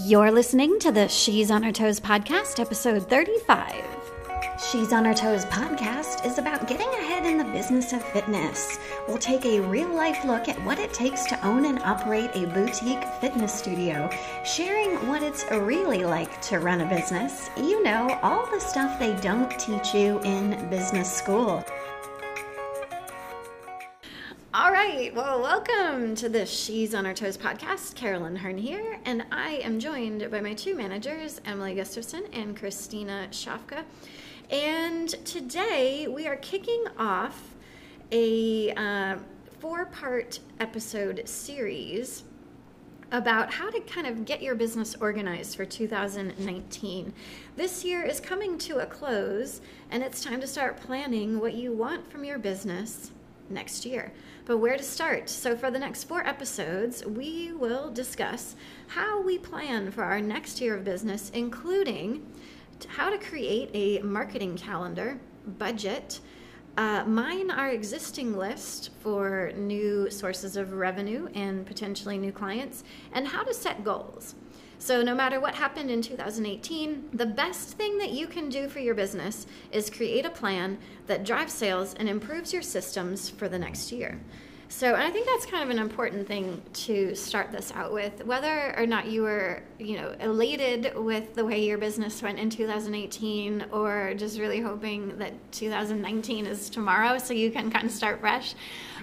You're listening to the She's on Her Toes podcast, episode 35. She's on Her Toes podcast is about getting ahead in the business of fitness. We'll take a real life look at what it takes to own and operate a boutique fitness studio, sharing what it's really like to run a business. You know, all the stuff they don't teach you in business school. All right. Well, welcome to the She's on Her Toes podcast. Carolyn Hearn here, and I am joined by my two managers, Emily Gustafson and Christina Shafka. And today we are kicking off a uh, four part episode series about how to kind of get your business organized for 2019. This year is coming to a close, and it's time to start planning what you want from your business next year. But where to start? So, for the next four episodes, we will discuss how we plan for our next year of business, including how to create a marketing calendar, budget, uh, mine our existing list for new sources of revenue and potentially new clients, and how to set goals. So, no matter what happened in 2018, the best thing that you can do for your business is create a plan that drives sales and improves your systems for the next year. So and I think that's kind of an important thing to start this out with. Whether or not you were, you know, elated with the way your business went in 2018, or just really hoping that 2019 is tomorrow, so you can kind of start fresh,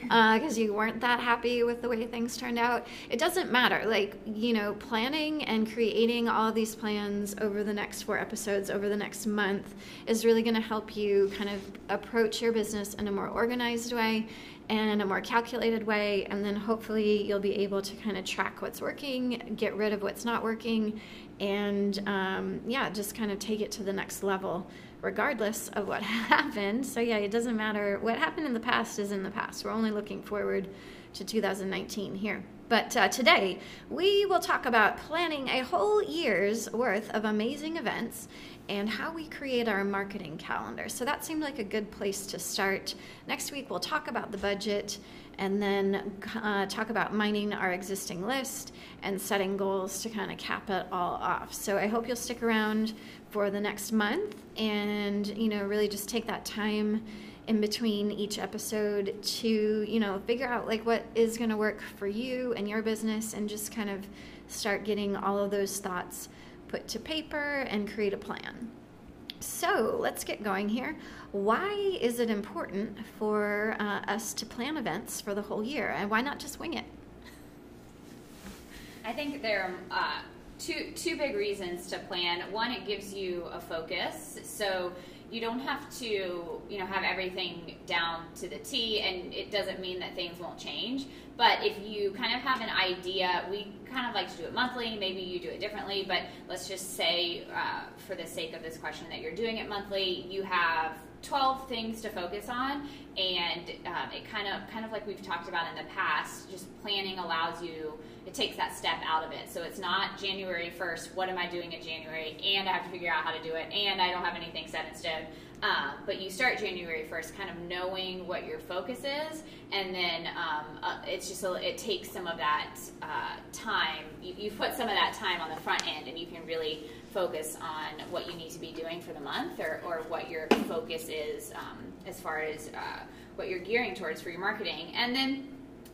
because uh, you weren't that happy with the way things turned out. It doesn't matter. Like you know, planning and creating all these plans over the next four episodes, over the next month, is really going to help you kind of approach your business in a more organized way and in a more calculated way. And then hopefully you'll be able to kind of track what's working, get rid of what's not working, and um, yeah, just kind of take it to the next level regardless of what happened. So yeah, it doesn't matter. What happened in the past is in the past. We're only looking forward to 2019 here. But uh, today, we will talk about planning a whole year's worth of amazing events and how we create our marketing calendar. So that seemed like a good place to start. Next week, we'll talk about the budget and then uh, talk about mining our existing list and setting goals to kind of cap it all off. So I hope you'll stick around for the next month and, you know, really just take that time in between each episode to you know figure out like what is going to work for you and your business and just kind of start getting all of those thoughts put to paper and create a plan. So let's get going here. Why is it important for uh, us to plan events for the whole year? And why not just wing it? I think there are uh, two two big reasons to plan. One it gives you a focus. So you don't have to you know have everything down to the T and it doesn't mean that things won't change. But if you kind of have an idea we kind of like to do it monthly maybe you do it differently but let's just say uh, for the sake of this question that you're doing it monthly you have 12 things to focus on and um, it kind of kind of like we've talked about in the past just planning allows you it takes that step out of it. So it's not january 1st what am i doing in january? And i have to figure out how to do it and i don't have anything set in stone. Um, but you start January 1st, kind of knowing what your focus is, and then um, uh, it's just a, it takes some of that uh, time. You, you put some of that time on the front end, and you can really focus on what you need to be doing for the month, or, or what your focus is um, as far as uh, what you're gearing towards for your marketing, and then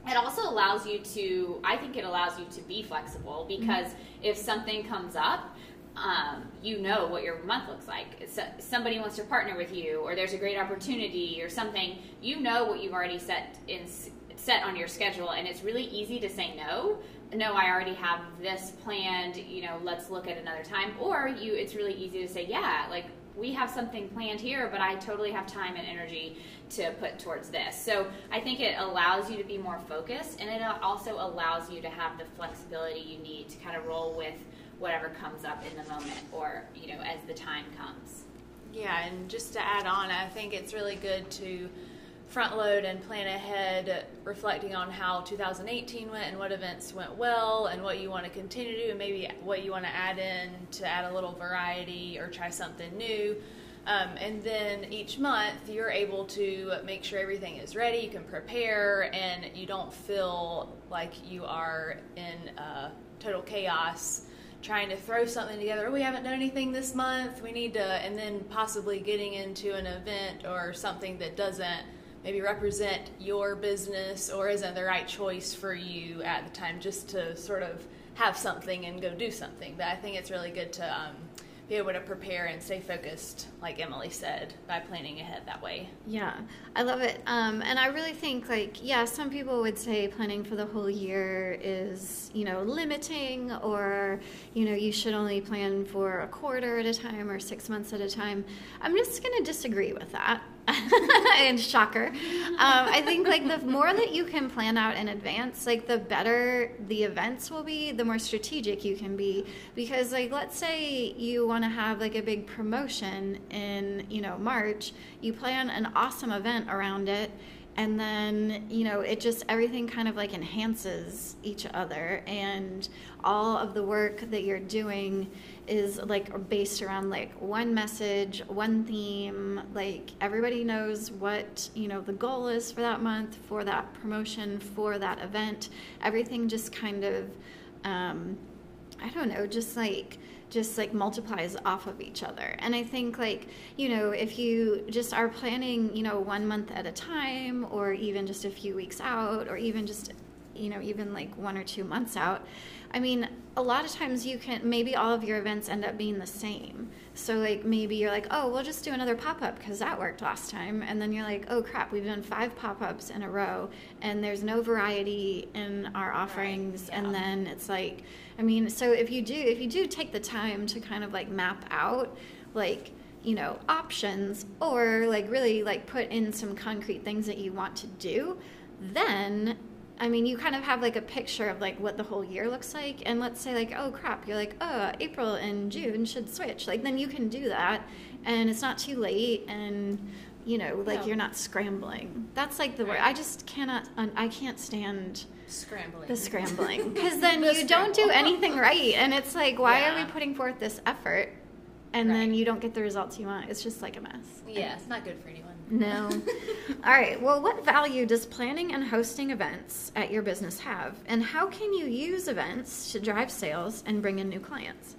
it also allows you to i think it allows you to be flexible because mm-hmm. if something comes up um, you know what your month looks like. So somebody wants to partner with you, or there's a great opportunity, or something. You know what you've already set in set on your schedule, and it's really easy to say no. No, I already have this planned. You know, let's look at another time. Or you, it's really easy to say, yeah, like we have something planned here, but I totally have time and energy to put towards this. So I think it allows you to be more focused, and it also allows you to have the flexibility you need to kind of roll with whatever comes up in the moment or you know as the time comes yeah and just to add on i think it's really good to front load and plan ahead reflecting on how 2018 went and what events went well and what you want to continue to do and maybe what you want to add in to add a little variety or try something new um, and then each month you're able to make sure everything is ready you can prepare and you don't feel like you are in uh, total chaos trying to throw something together. Oh, we haven't done anything this month. We need to, and then possibly getting into an event or something that doesn't maybe represent your business or isn't the right choice for you at the time, just to sort of have something and go do something. But I think it's really good to um, be able to prepare and stay focused, like Emily said, by planning ahead that way. Yeah, I love it. Um, and I really think, like, yeah, some people would say planning for the whole year is, you know, limiting, or, you know, you should only plan for a quarter at a time or six months at a time. I'm just going to disagree with that. and shocker. Um, I think like the more that you can plan out in advance, like the better the events will be, the more strategic you can be. Because like let's say you want to have like a big promotion in you know March, you plan an awesome event around it and then you know it just everything kind of like enhances each other. And all of the work that you're doing is like based around like one message one theme. Like everybody knows what you know the goal is for that month for that promotion for that event. Everything just kind of um, i don't know just like just like multiplies off of each other. And I think like, you know, if you just are planning, you know, one month at a time or even just a few weeks out or even just you know, even like one or two months out. I mean, a lot of times you can maybe all of your events end up being the same. So like maybe you're like, "Oh, we'll just do another pop-up because that worked last time." And then you're like, "Oh crap, we've done 5 pop-ups in a row and there's no variety in our offerings." Right, yeah. And then it's like I mean, so if you do if you do take the time to kind of like map out like you know options or like really like put in some concrete things that you want to do then I mean, you kind of have like a picture of like what the whole year looks like. And let's say like, oh crap, you're like, oh, April and June should switch. Like then you can do that and it's not too late and you know, like no. you're not scrambling. That's like the right. word. I just cannot I can't stand scrambling. The scrambling. Cuz then the you scramble. don't do anything right and it's like why yeah. are we putting forth this effort and right. then you don't get the results you want? It's just like a mess. Yeah, it's not good for anyone. No. All right. Well, what value does planning and hosting events at your business have? And how can you use events to drive sales and bring in new clients?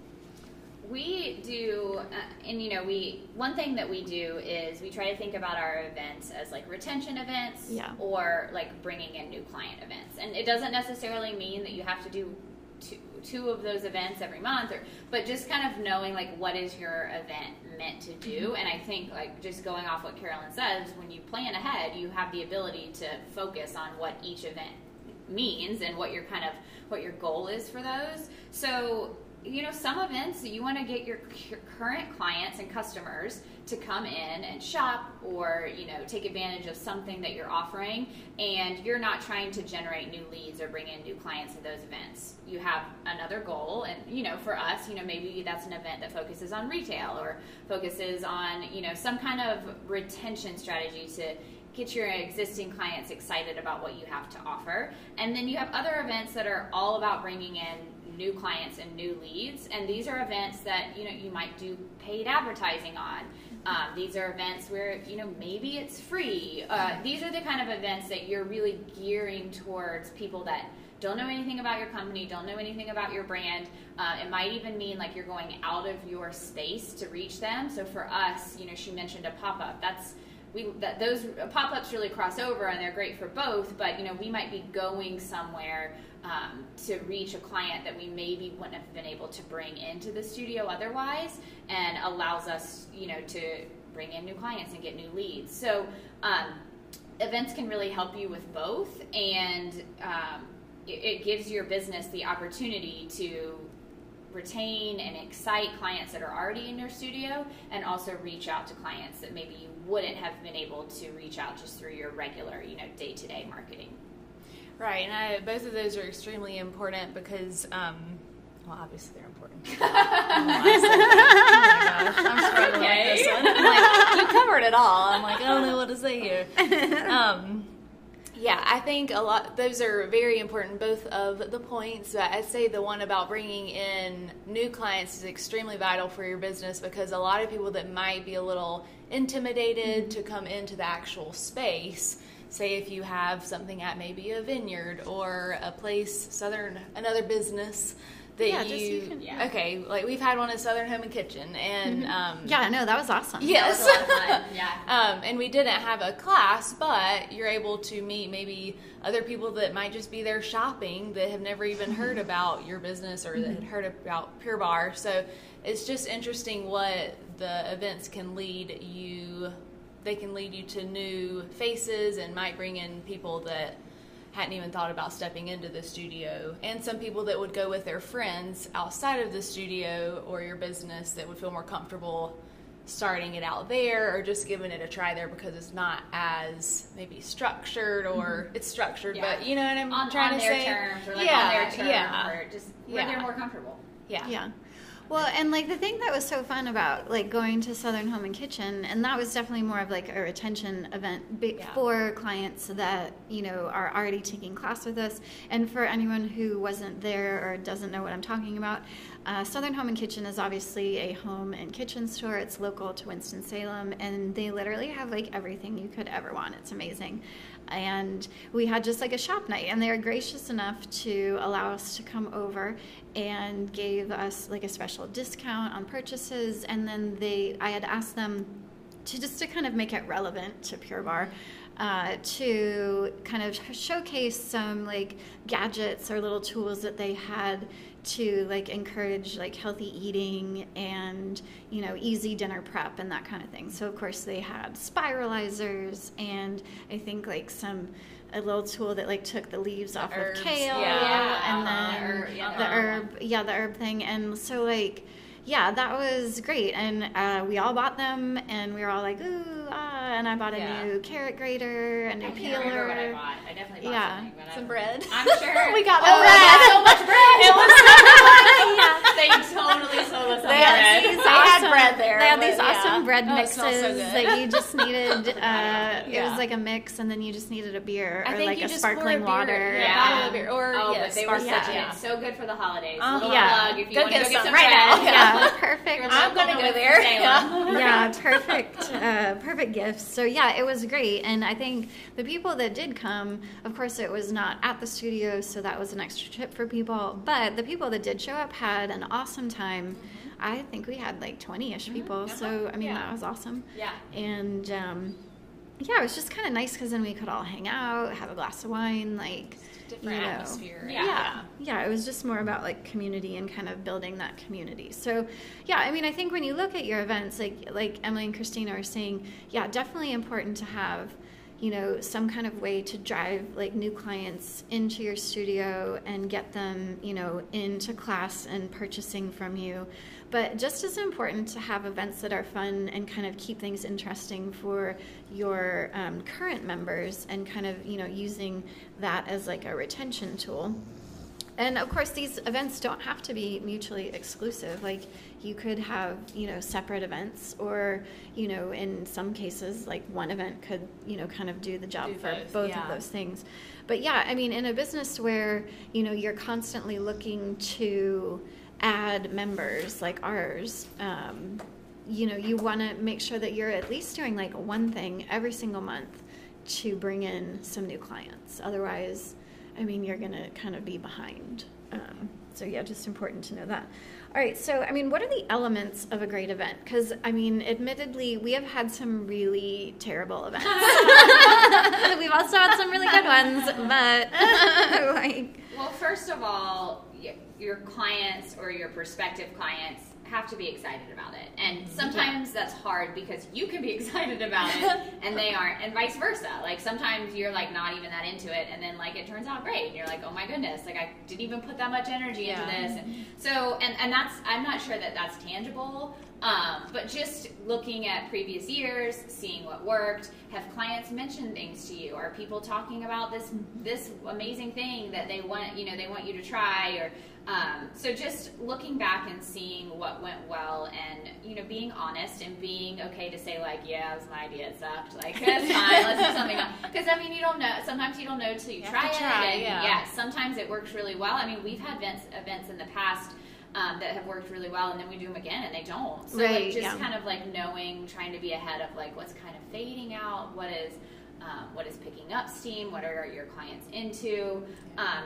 We do, uh, and you know, we one thing that we do is we try to think about our events as like retention events, yeah. or like bringing in new client events. And it doesn't necessarily mean that you have to do two, two of those events every month, or but just kind of knowing like what is your event meant to do. Mm-hmm. And I think like just going off what Carolyn says, when you plan ahead, you have the ability to focus on what each event means and what your kind of what your goal is for those. So you know, some events you want to get your current clients and customers to come in and shop or, you know, take advantage of something that you're offering and you're not trying to generate new leads or bring in new clients at those events. You have another goal and, you know, for us, you know, maybe that's an event that focuses on retail or focuses on, you know, some kind of retention strategy to get your existing clients excited about what you have to offer. And then you have other events that are all about bringing in new clients and new leads. And these are events that you know you might do paid advertising on. Um, these are events where you know maybe it's free. Uh, these are the kind of events that you're really gearing towards people that don't know anything about your company, don't know anything about your brand. Uh, it might even mean like you're going out of your space to reach them. So for us, you know, she mentioned a pop up. That's we that those pop-ups really cross over and they're great for both but you know we might be going somewhere um, to reach a client that we maybe wouldn't have been able to bring into the studio otherwise and allows us you know to bring in new clients and get new leads. So um, events can really help you with both and um, it, it gives your business the opportunity to retain and excite clients that are already in your studio and also reach out to clients that maybe you wouldn't have been able to reach out just through your regular you know day-to-day marketing. Right and I, both of those are extremely important because um, well obviously they're important. Oh, my gosh i'm struggling okay. with this one. I'm like you covered it all. I'm like i don't know what to say here. Um, yeah, I think a lot. Those are very important, both of the points. But I'd say the one about bringing in new clients is extremely vital for your business because a lot of people that might be a little intimidated mm-hmm. to come into the actual space. Say if you have something at maybe a vineyard or a place, southern another business that Yeah, just you, you can- Yeah. okay, like we've had one at Southern Home and Kitchen, and um, Yeah, no, that was awesome. Yes. Was a lot of fun. Yeah. Um, and we didn't have a class, but you're able to meet maybe other people that might just be there shopping that have never even heard about your business or that had heard about Pure Barre. So it's just interesting what the events can lead you. They can lead you to new faces and might bring in people that hadn't even thought about stepping into the studio, and some people that would go with their friends outside of the studio or your business that would feel more comfortable starting it out there or just giving it a try there because it's not as maybe structured or mm-hmm. it's structured, Yeah. but you know what I'm on, trying on to their say? terms or like yeah, on their terms yeah, or just where Yeah. they're more comfortable. yeah, Yeah. Well, and like the thing that was so fun about like going to Southern Home and Kitchen, and that was definitely more of like a retention event Yeah. for clients that you know are already taking class with us, and for anyone who wasn't there or doesn't know what I'm talking about. Uh, Southern Home and Kitchen is obviously a home and kitchen store. It's local to Winston Salem, and they literally have like everything you could ever want. It's amazing. And we had just like a shop night, and they were gracious enough to allow us to come over and gave us like a special discount on purchases. And then they, I had asked them to just to kind of make it relevant to Pure Barre, uh, to kind of showcase some like gadgets or little tools that they had to like encourage like healthy eating and you know easy dinner prep and that kind of thing. So of course they had spiralizers and I think like some a little tool that like took the leaves off herbs, of kale yeah. and Uh-huh, then yeah, the herb yeah the herb thing. And so like yeah that was great and uh, we all bought them and we were all like ooh ah and I bought a Yeah. new carrot grater a new I peeler can't remember what I bought. I definitely bought Yeah. something, but I Some bread. I'm sure We got oh, the bread. So much bread. It was they totally sold us on They had- bread. they had bread there, They had but these awesome yeah. bread Oh, mixes smells so that you just needed. Uh, It was like a mix, and then you just needed a beer or like a just a sparkling water. yeah. bottle of beer, or, oh, yes, but they were sparkling, such yeah. good, so good for the holidays. Uh-huh. Yeah. plug if you Go want to get go some some right bread. now. Yeah, perfect. You're I'm gonna local go to there. Salem. yeah, perfect, uh, perfect gifts. So yeah, it was great, and I think the people that did come, of course, it was not at the studio, so that was an extra trip for people. But the people that did show up had an awesome time. I think we had like twenty-ish people, so I mean Yeah. that was awesome. Yeah. And um, yeah, it was just kind of nice because then we could all hang out, have a glass of wine, like different you know. atmosphere. Yeah. yeah yeah it was just more about like community and kind of building that community so yeah i mean i think when you look at your events like like emily and christina are saying yeah definitely important to have you know some kind of way to drive like new clients into your studio and get them you know into class and purchasing from you. But just as important to have events that are fun and kind of keep things interesting for your um, current members and kind of you know using that as like a retention tool and of course these events don't have to be mutually exclusive. Like you could have you know separate events or you know in some cases like one event could you know kind of do the job Do for both, both yeah. of those things. But yeah i mean in a business where you know you're constantly looking to add members like ours um, you know you want to make sure that you're at least doing like one thing every single month to bring in some new clients. Otherwise i mean you're going to kind of be behind. Um, so yeah just important to know that. All right so i mean what are the elements of a great event? Because i mean admittedly we have had some really terrible events. We've also had some really good ones but like Well, first of all, your clients or your prospective clients have to be excited about it. And sometimes that's hard because you can be excited about it and they aren't, and vice versa. Like sometimes you're like not even that into it, and then like it turns out great, and you're like, oh my goodness, like I didn't even put that much energy Yeah. into this. And so, and and that's I'm not sure that that's tangible. Um, but just looking at previous years, seeing what worked, have clients mentioned things to you? Are people talking about this this amazing thing that they want you know they want you to try? Or um, so just looking back and seeing what went well, and you know being honest and being okay to say like, yeah, it was my idea, it sucked. Like that's fine, let's do something else. Because I mean, you don't know. Sometimes you don't know till you, You have try it. try, and yeah. sometimes it works really well. I mean, we've had events events in the past um, that have worked really well, and then we do them again, and they don't. So Right, like, just yeah. kind of like knowing, trying to be ahead of like what's kind of fading out, what is um, what is picking up steam, what are your clients into. Um,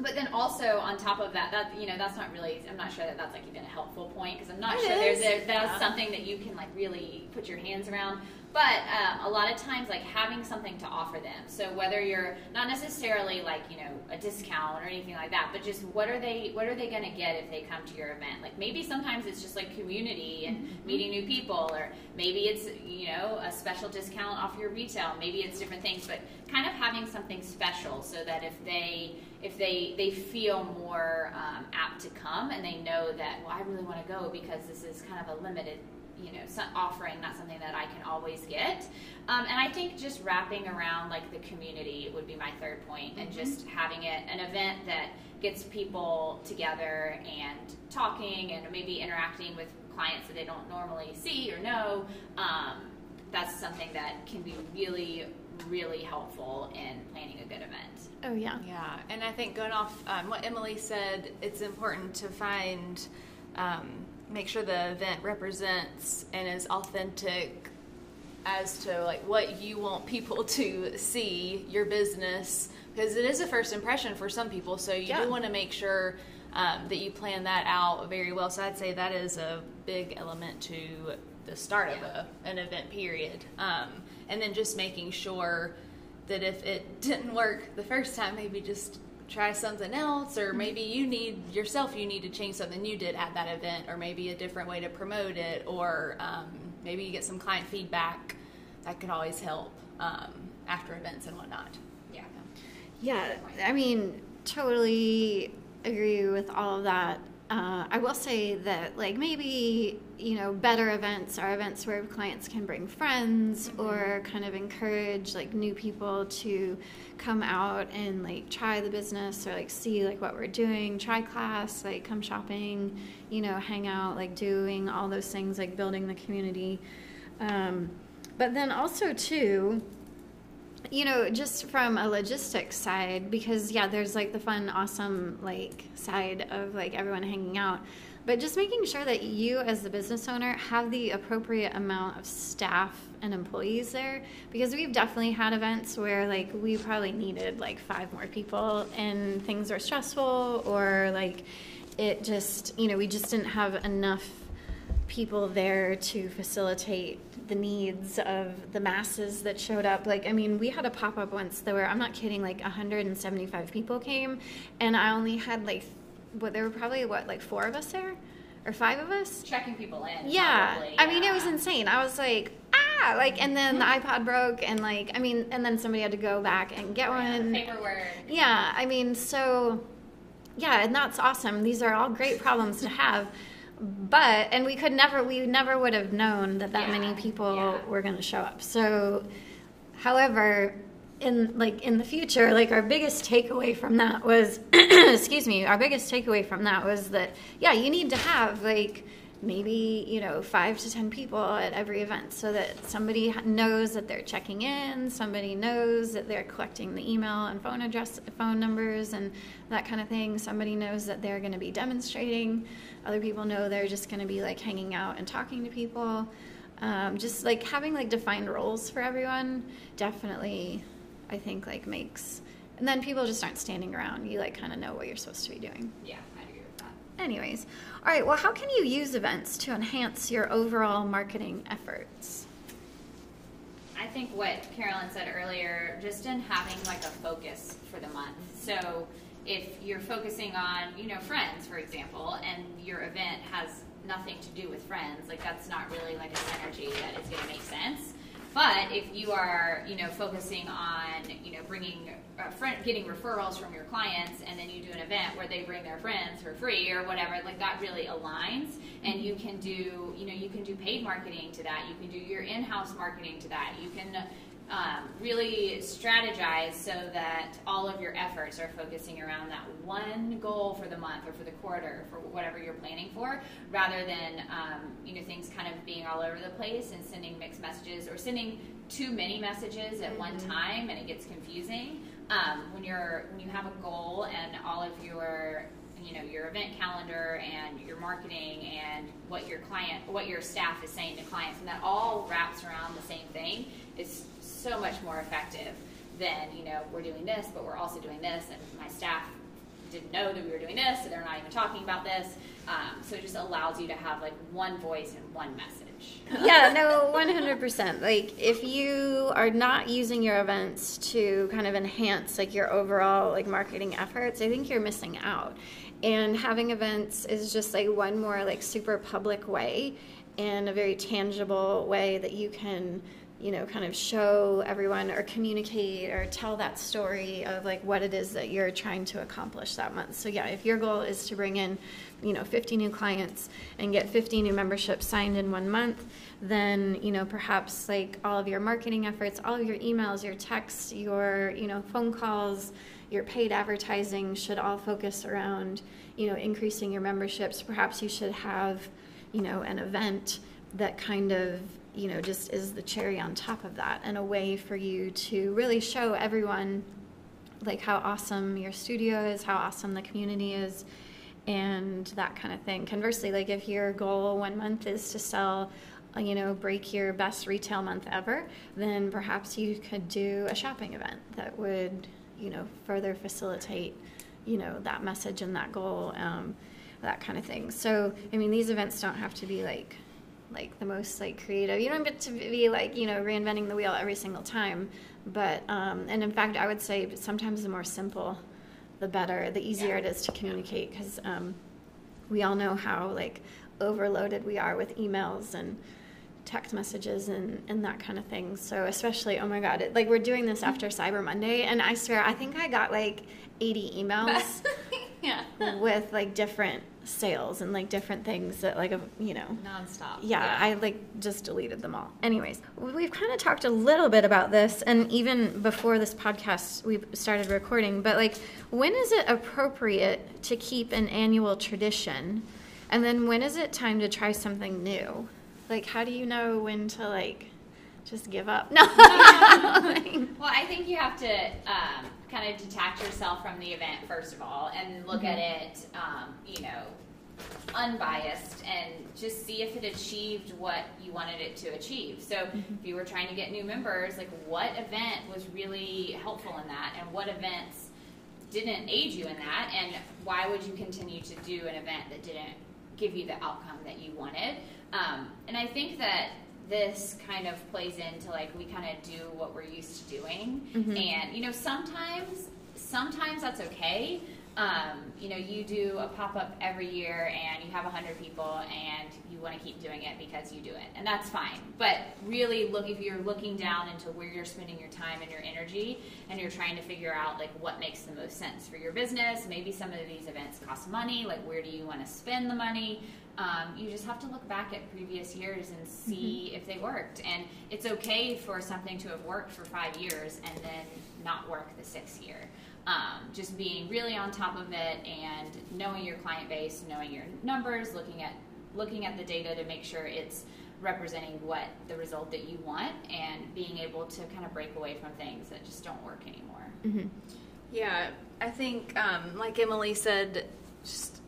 but then also on top of that, that you know, that's not really. I'm not sure that that's like even a helpful point because I'm not It sure is. there's there, that's Yeah. something that you can like really put your hands around. But um, a lot of times, like having something to offer them. So whether you're not necessarily like you know a discount or anything like that, but just what are they what are they going to get if they come to your event? Like maybe sometimes it's just like community and Mm-hmm. meeting new people, or maybe it's you know a special discount off your retail. Maybe it's different things, but kind of having something special so that if they if they they feel more um, apt to come and they know that well I really want to go because this is kind of a limited you know offering not something that I can always get. Um, and I think just wrapping around like the community would be my third point and just having it an event that gets people together and talking and maybe interacting with clients that they don't normally see or know um, that's something that can be really really helpful in planning a good event Oh yeah. Yeah, and I think going off um, what Emily said, it's important to find, um, make sure the event represents and is authentic as to like what you want people to see your business because it is a first impression for some people. So you Yeah. do want to make sure um, that you plan that out very well. So I'd say that is a big element to the start of a, an event period, um, and then just making sure that if it didn't work the first time, maybe just try something else, or maybe you need yourself, you need to change something you did at that event, or maybe a different way to promote it, or um, maybe you get some client feedback. That could always help um, after events and whatnot. yeah Yeah, I mean, totally agree with all of that. Uh, I will say that, like, maybe, you know, better events are events where clients can bring friends or kind of encourage, like, new people to come out and, like, try the business or, like, see, like, what we're doing, try class, like, come shopping, you know, hang out, like, doing all those things, like, building the community. Um, but then also, too, you know just from a logistics side because yeah there's like the fun awesome like side of like everyone hanging out but just making sure that you as the business owner have the appropriate amount of staff and employees there because we've definitely had events where like we probably needed like five more people and things were stressful or like it just you know we just didn't have enough people there to facilitate the needs of the masses that showed up. Like, I mean, we had a pop up once that were, I'm not kidding, like 175 people came, and I only had like, what, there were probably, what, like four of us there? Or five of us? checking people in Yeah. probably, I mean, it was insane. I was like, ah, like, and then the iPod broke, and like, I mean, and then somebody had to go back and get Yeah, one. paperwork Yeah, I mean, so yeah, and that's awesome. These are all great problems to have. But and we could never we never would have known that that Yeah, many people yeah. were going to show up. So however, in like in the future, like our biggest takeaway from that was excuse me, our biggest takeaway from that was that yeah, you need to have like maybe you know five to ten people at every event so that somebody knows that they're checking in somebody knows that they're collecting the email and phone address phone numbers and that kind of thing. Somebody knows that they're going to be demonstrating. Other people know they're just going to be like hanging out and talking to people. Um, just like having like defined roles for everyone definitely i think like makes and then people just aren't standing around. You like kind of know what you're supposed to be doing. Yeah I agree with that. Anyways, all right, well, how can you use events to enhance your overall marketing efforts? I think what Carolyn said earlier, just in having like a focus for the month. So if you're focusing on, you know, friends, for example, and your event has nothing to do with friends, like that's not really like a synergy that is going to make sense. But if you are, you know, focusing on, you know, bringing a friend, getting referrals from your clients, and then you do an event where they bring their friends for free or whatever, like that really aligns. And you can do, you know, you can do paid marketing to that. You can do your in-house marketing to that. You can um, really strategize so that all of your efforts are focusing around that one goal for the month or for the quarter for whatever you're planning for rather than um, you know things kind of being all over the place and sending mixed messages or sending too many messages at one time and it gets confusing. Um, when you're when you have a goal and all of your you know your event calendar and your marketing and what your client what your staff is saying to clients and that all wraps around the same thing is so much more effective than you know we're doing this but we're also doing this and my staff didn't know that we were doing this, so they're not even talking about this. Um, so it just allows you to have like one voice and one message. yeah, no, 100%. Like if you are not using your events to kind of enhance like your overall like marketing efforts, I think you're missing out. And having events is just like one more like super public way and a very tangible way that you can you know, kind of show everyone or communicate or tell that story of like what it is that you're trying to accomplish that month. So yeah, if your goal is to bring in, you know, 50 new clients and get 50 new memberships signed in one month, then, you know, perhaps like all of your marketing efforts, all of your emails, your texts, your, you know, phone calls, your paid advertising should all focus around, you know, increasing your memberships. Perhaps you should have, you know, an event that kind of you know, just is the cherry on top of that and a way for you to really show everyone like how awesome your studio is, how awesome the community is, and that kind of thing. Conversely, like if your goal one month is to sell, uh, you know, break your best retail month ever, then perhaps you could do a shopping event that would, you know, further facilitate, you know, that message and that goal, um, that kind of thing. So, I mean, these events don't have to be like like the most like creative. You don't get to be like you know reinventing the wheel every single time, but um, and in fact, I would say sometimes the more simple, the better. The easier yeah. it is to communicate because um, we all know how like overloaded we are with emails and text messages and, and that kind of thing. So especially, oh my God, it, like we're doing this after Cyber Monday, and I swear, I think I got like 80 emails yeah. with like different sales and like different things that like you know nonstop. Yeah, yeah, I like just deleted them all. Anyways, we've kind of talked a little bit about this, and even before this podcast we started recording. But like, when is it appropriate to keep an annual tradition, and then when is it time to try something new? Like, how do you know when to like just give up? No. well, I think you have to. Um, kind of detach yourself from the event first of all and look mm-hmm. at it um, you know unbiased and just see if it achieved what you wanted it to achieve so mm-hmm. if you were trying to get new members like what event was really helpful in that and what events didn't aid you in that and why would you continue to do an event that didn't give you the outcome that you wanted um, and i think that this kind of plays into like we kind of do what we're used to doing mm-hmm. and you know sometimes sometimes that's okay um, you know you do a pop-up every year and you have 100 people and you want to keep doing it because you do it and that's fine but really look if you're looking down into where you're spending your time and your energy and you're trying to figure out like what makes the most sense for your business maybe some of these events cost money like where do you want to spend the money um, you just have to look back at previous years and see mm-hmm. if they worked. And it's okay for something to have worked for five years and then not work the sixth year. Um, just being really on top of it and knowing your client base, knowing your numbers, looking at looking at the data to make sure it's representing what the result that you want, and being able to kind of break away from things that just don't work anymore. Mm-hmm. Yeah, I think um, like Emily said, just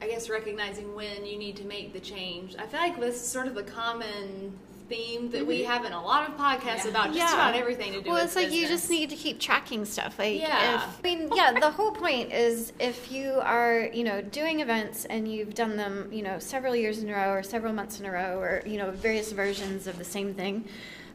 I guess recognizing when you need to make the change. I feel like this is sort of a common theme that mm-hmm. we have in a lot of podcasts yeah. about just yeah. about everything to do well, it's like business. you just need to keep tracking stuff. Like, yeah. If, I mean, yeah, the whole point is if you are, you know, doing events and you've done them, you know, several years in a row or several months in a row or, you know, various versions of the same thing,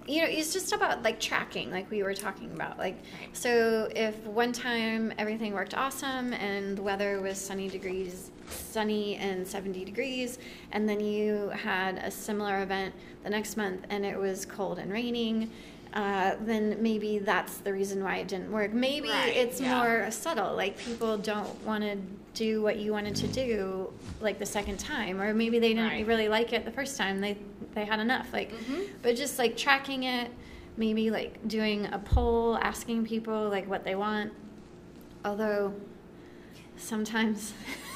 you know, it's just about like tracking, like we were talking about. Like, so if one time everything worked awesome and the weather was sunny degrees, sunny and 70 degrees, and then you had a similar event the next month and it was cold and raining, uh, then maybe that's the reason why it didn't work. Maybe right, it's yeah. more subtle, like people don't want to do what you wanted to do like the second time, or maybe they didn't right. really like it the first time. They they had enough. Like, mm-hmm. but just like tracking it, maybe like doing a poll, asking people like what they want. Although sometimes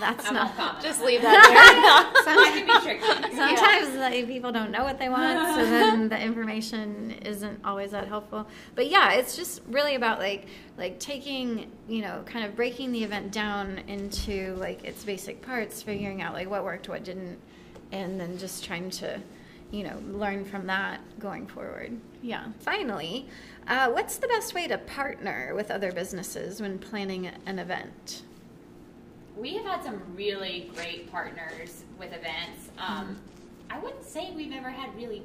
that's I'm not just leave that there. sometimes, sometimes yeah. like, people don't know what they want, so then the information isn't always that helpful. But yeah, it's just really about like like taking you know kind of breaking the event down into like its basic parts, figuring out like what worked, what didn't and then just trying to you know, learn from that going forward. Yeah. Finally, uh, what's the best way to partner with other businesses when planning an event? We have had some really great partners with events. Um, mm-hmm. I wouldn't say we've ever had really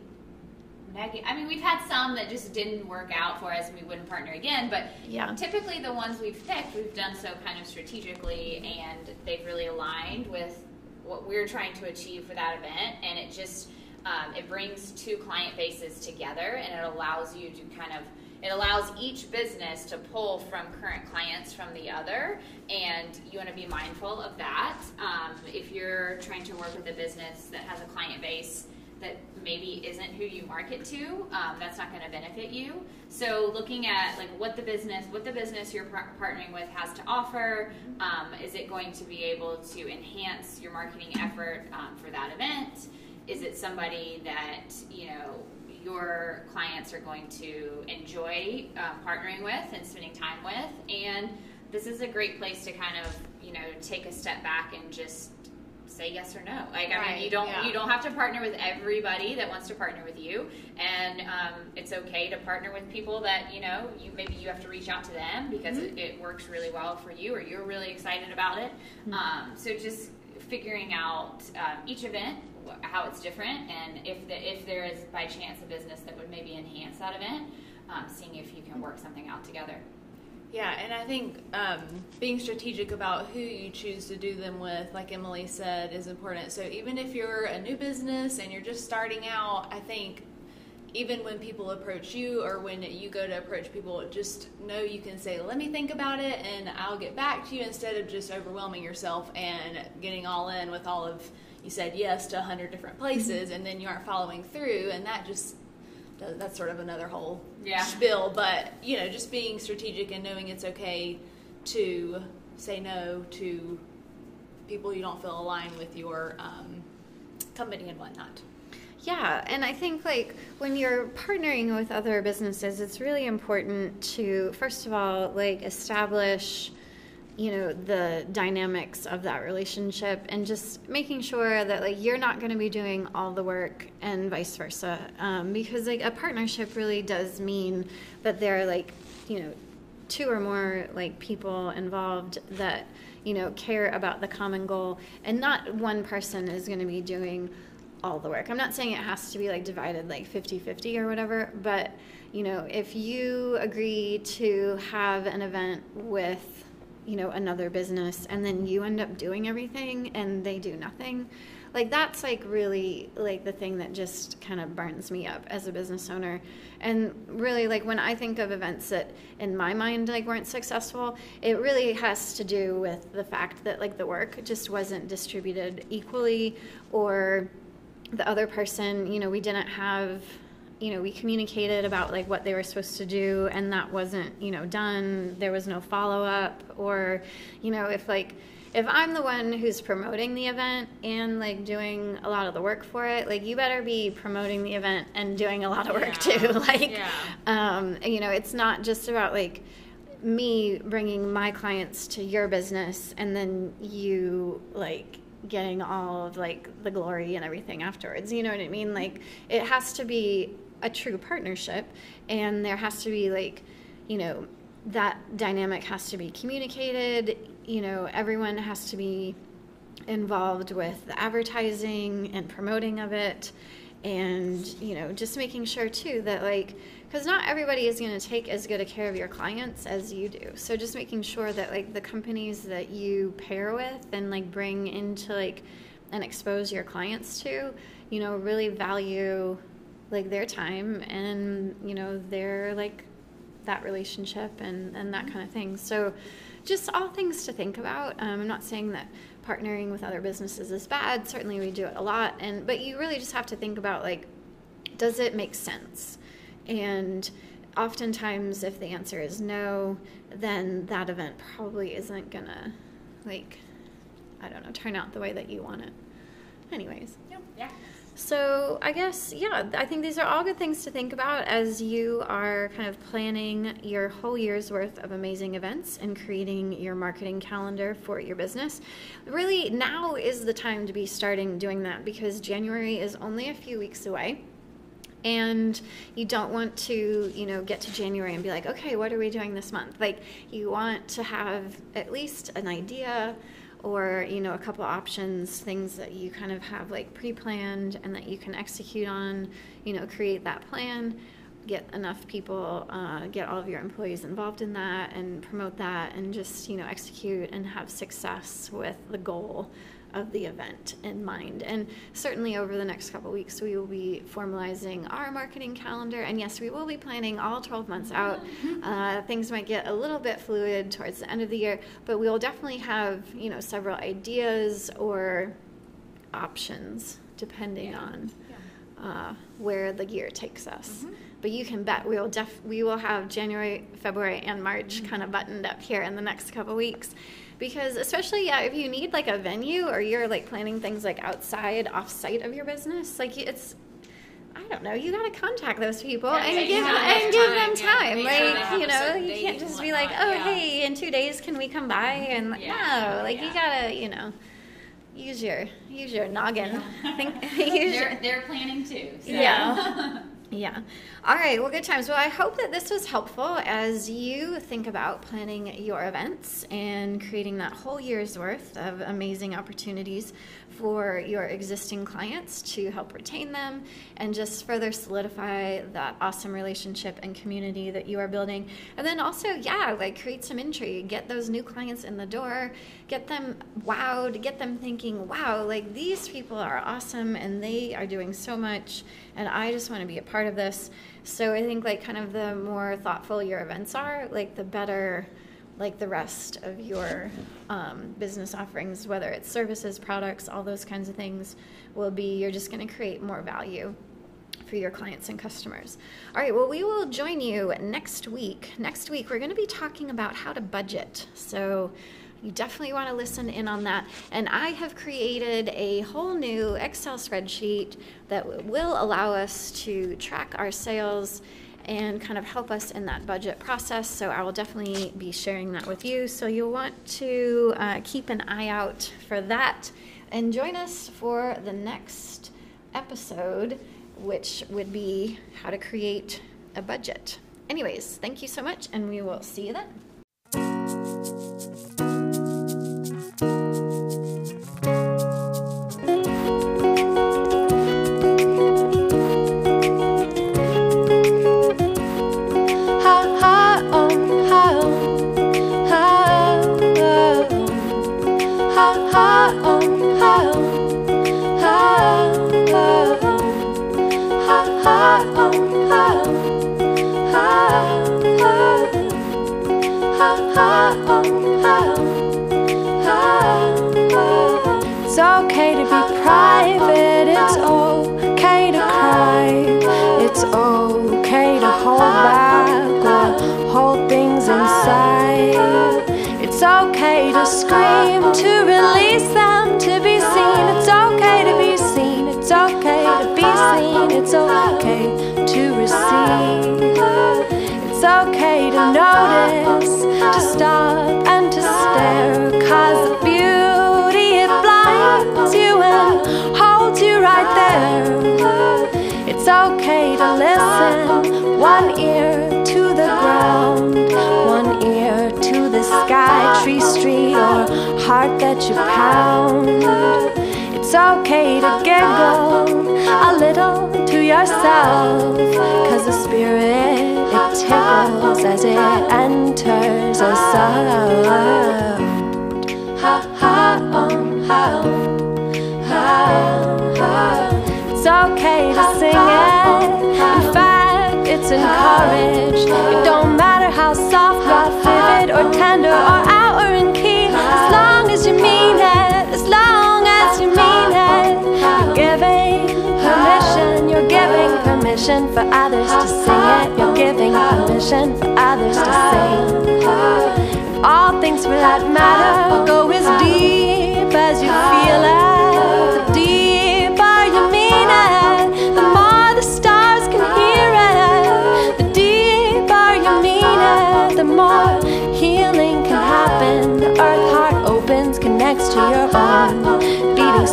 negative. I mean, we've had some that just didn't work out for us and we wouldn't partner again, but yeah. typically the ones we've picked, we've done so kind of strategically and they've really aligned with what we're trying to achieve for that event and it just um, it brings two client bases together and it allows you to kind of it allows each business to pull from current clients from the other and you want to be mindful of that. Um, if you're trying to work with a business that has a client base that maybe isn't who you market to um, that's not going to benefit you. So looking at like what the business what the business you're par- partnering with has to offer um, is it going to be able to enhance your marketing effort um, for that event? Is it somebody that you know your clients are going to enjoy um, partnering with and spending time with and this is a great place to kind of you know take a step back and just say yes or no. Like I mean, you don't yeah. you don't have to partner with everybody that wants to partner with you, and um, it's okay to partner with people that you know you maybe you have to reach out to them because mm-hmm. it, it, works really well for you or you're really excited about it. Mm-hmm. Um, so just figuring out um, each event how it's different and if the, if there is by chance a business that would maybe enhance that event um, seeing if you can work something out together yeah, and I think um, being strategic about who you choose to do them with, like Emily said, is important. So even if you're a new business and you're just starting out, I think even when people approach you or when you go to approach people, just know you can say, let me think about it and I'll get back to you instead of just overwhelming yourself and getting all in with all of, you said yes to 100 different places mm-hmm. and then you aren't following through and that just that's sort of another whole yeah. spiel. But you know, just being strategic and knowing it's okay to say no to people you don't feel aligned with your um, company and whatnot. Yeah, and I think like when you're partnering with other businesses, it's really important to first of all like establish you know the dynamics of that relationship and just making sure that like you're not going to be doing all the work and vice versa. Um, because like a partnership really does mean that there are like you know two or more like people involved that you know care about the common goal. And not one person is going to be doing all the work. I'm not saying it has to be like divided like 50-50 or whatever but you know if you agree to have an event with you know another business and then you end up doing everything and they do nothing like that's like really like the thing that just kind of burns me up as a business owner. And really like when i think of events that in my mind like weren't successful it really has to do with the fact that like the work just wasn't distributed equally or the other person you know we didn't have you know, we communicated about like what they were supposed to do and that wasn't, you know, done. There was no follow up or, you know, if like if I'm the one who's promoting the event and like doing a lot of the work for it, like you better be promoting the event and doing a lot of work yeah. too. like, yeah. um, you know, it's not just about like me bringing my clients to your business and then you like getting all of like the glory and everything afterwards. You know what I mean? Like it has to be a true partnership and there has to be like you know that dynamic has to be communicated you know everyone has to be involved with the advertising and promoting of it and you know just making sure too that like because not everybody is going to take as good a care of your clients as you do. So just making sure that like the companies that you pair with and like bring into like and expose your clients to you know really value like their time and you know their like that relationship and and that kind of thing. So just all things to think about. Um, i'm not saying that partnering with other businesses is bad. Certainly we do it a lot. And but you really just have to think about like does it make sense and oftentimes if the answer is no then that event probably isn't gonna like i don't know turn out the way that you want it. Anyways. Yeah. So, I guess, yeah, I think these are all good things to think about as you are kind of planning your whole year's worth of amazing events and creating your marketing calendar for your business. Really, now is the time to be starting doing that because January is only a few weeks away and you don't want to you know get to january and be like okay what are we doing this month? Like you want to have at least an idea or you know a couple options things that you kind of have like pre-planned and that you can execute on you know create that plan get enough people uh, get all of your employees involved in that and promote that and just you know execute and have success with the goal of the event in mind. And certainly over the next couple weeks, we will be formalizing our marketing calendar. And yes, we will be planning all 12 months out. Mm-hmm. Uh, things might get a little bit fluid towards the end of the year, but we will definitely have you know several ideas or options depending yeah. on uh, where the year takes us. Mm-hmm. But you can bet we will def- we will have January, February, and March mm-hmm. kind of buttoned up here in the next couple weeks because especially yeah if you need like a venue or you're like planning things like outside off site of your business like it's I don't know. You got to contact those people yeah, and give and give them time. Yeah, like you know, you can't just be like, oh, yeah. hey, in two days, can we come by? And no, like you gotta, you know, use your use your noggin. Think, use they're, your, they're planning too. So. Yeah. Yeah. All right. Well, good times. Well, I hope that this was helpful as you think about planning your events and creating that whole year's worth of amazing opportunities for your existing clients to help retain them and just further solidify that awesome relationship and community that you are building. And then also, yeah, like create some intrigue, get those new clients in the door, get them wowed, get them thinking, wow, like these people are awesome and they are doing so much and I just want to be a part of this. So I think like kind of the more thoughtful your events are, like the better like the rest of your um, business offerings, whether it's services, products, all those kinds of things, will be you're just going to create more value for your clients and customers. All right, well, we will join you next week. Next week, we're going to be talking about how to budget. So, you definitely want to listen in on that. And I have created a whole new Excel spreadsheet that will allow us to track our sales and kind of help us in that budget process. So I will definitely be sharing that with you. So you'll want to uh, keep an eye out for that and join us for the next episode, which would be how to create a budget. Anyways, thank you so much, and we will see you then. It's okay to be private, it's okay to cry, it's okay to hold back or hold things inside. It's okay to scream, to release them, to be seen. It's okay to be seen, it's okay to be seen, it's okay to receive. It's okay to notice, to stop and to stare. Cause the beauty, it blinds you and holds you right there. It's okay to listen, one ear to the ground, one ear to the sky, tree, street, or heart that you pound. It's okay to giggle a little to yourself, cause the spirit it tickles as it enters ha um ha ha ha. It's okay to sing it. In fact, it's encouraged. It don't matter how soft, rough, vivid, or tender, or permission for others to sing it. You're giving permission for others to sing. All things that matter go as deep as you feel it.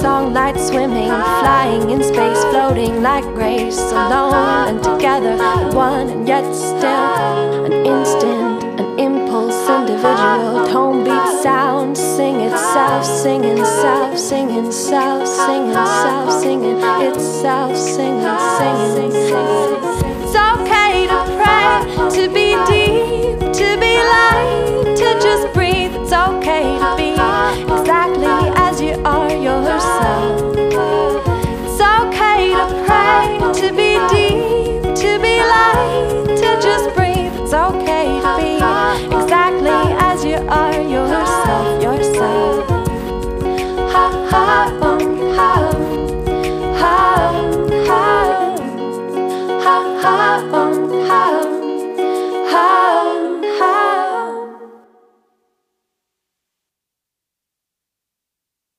Night swimming, flying in space, floating like grace, alone and together, one and yet still an instant, an impulse, individual, tone beat sound, sing itself, singing self, singing self, singing self, singing itself, singing, singing, singing. It's okay to pray, to be deep, to be light, to just breathe. It's okay to be exactly yourself. It's okay to pray, to be deep, to be light, to just breathe. It's okay to be exactly as you are yourself, yourself.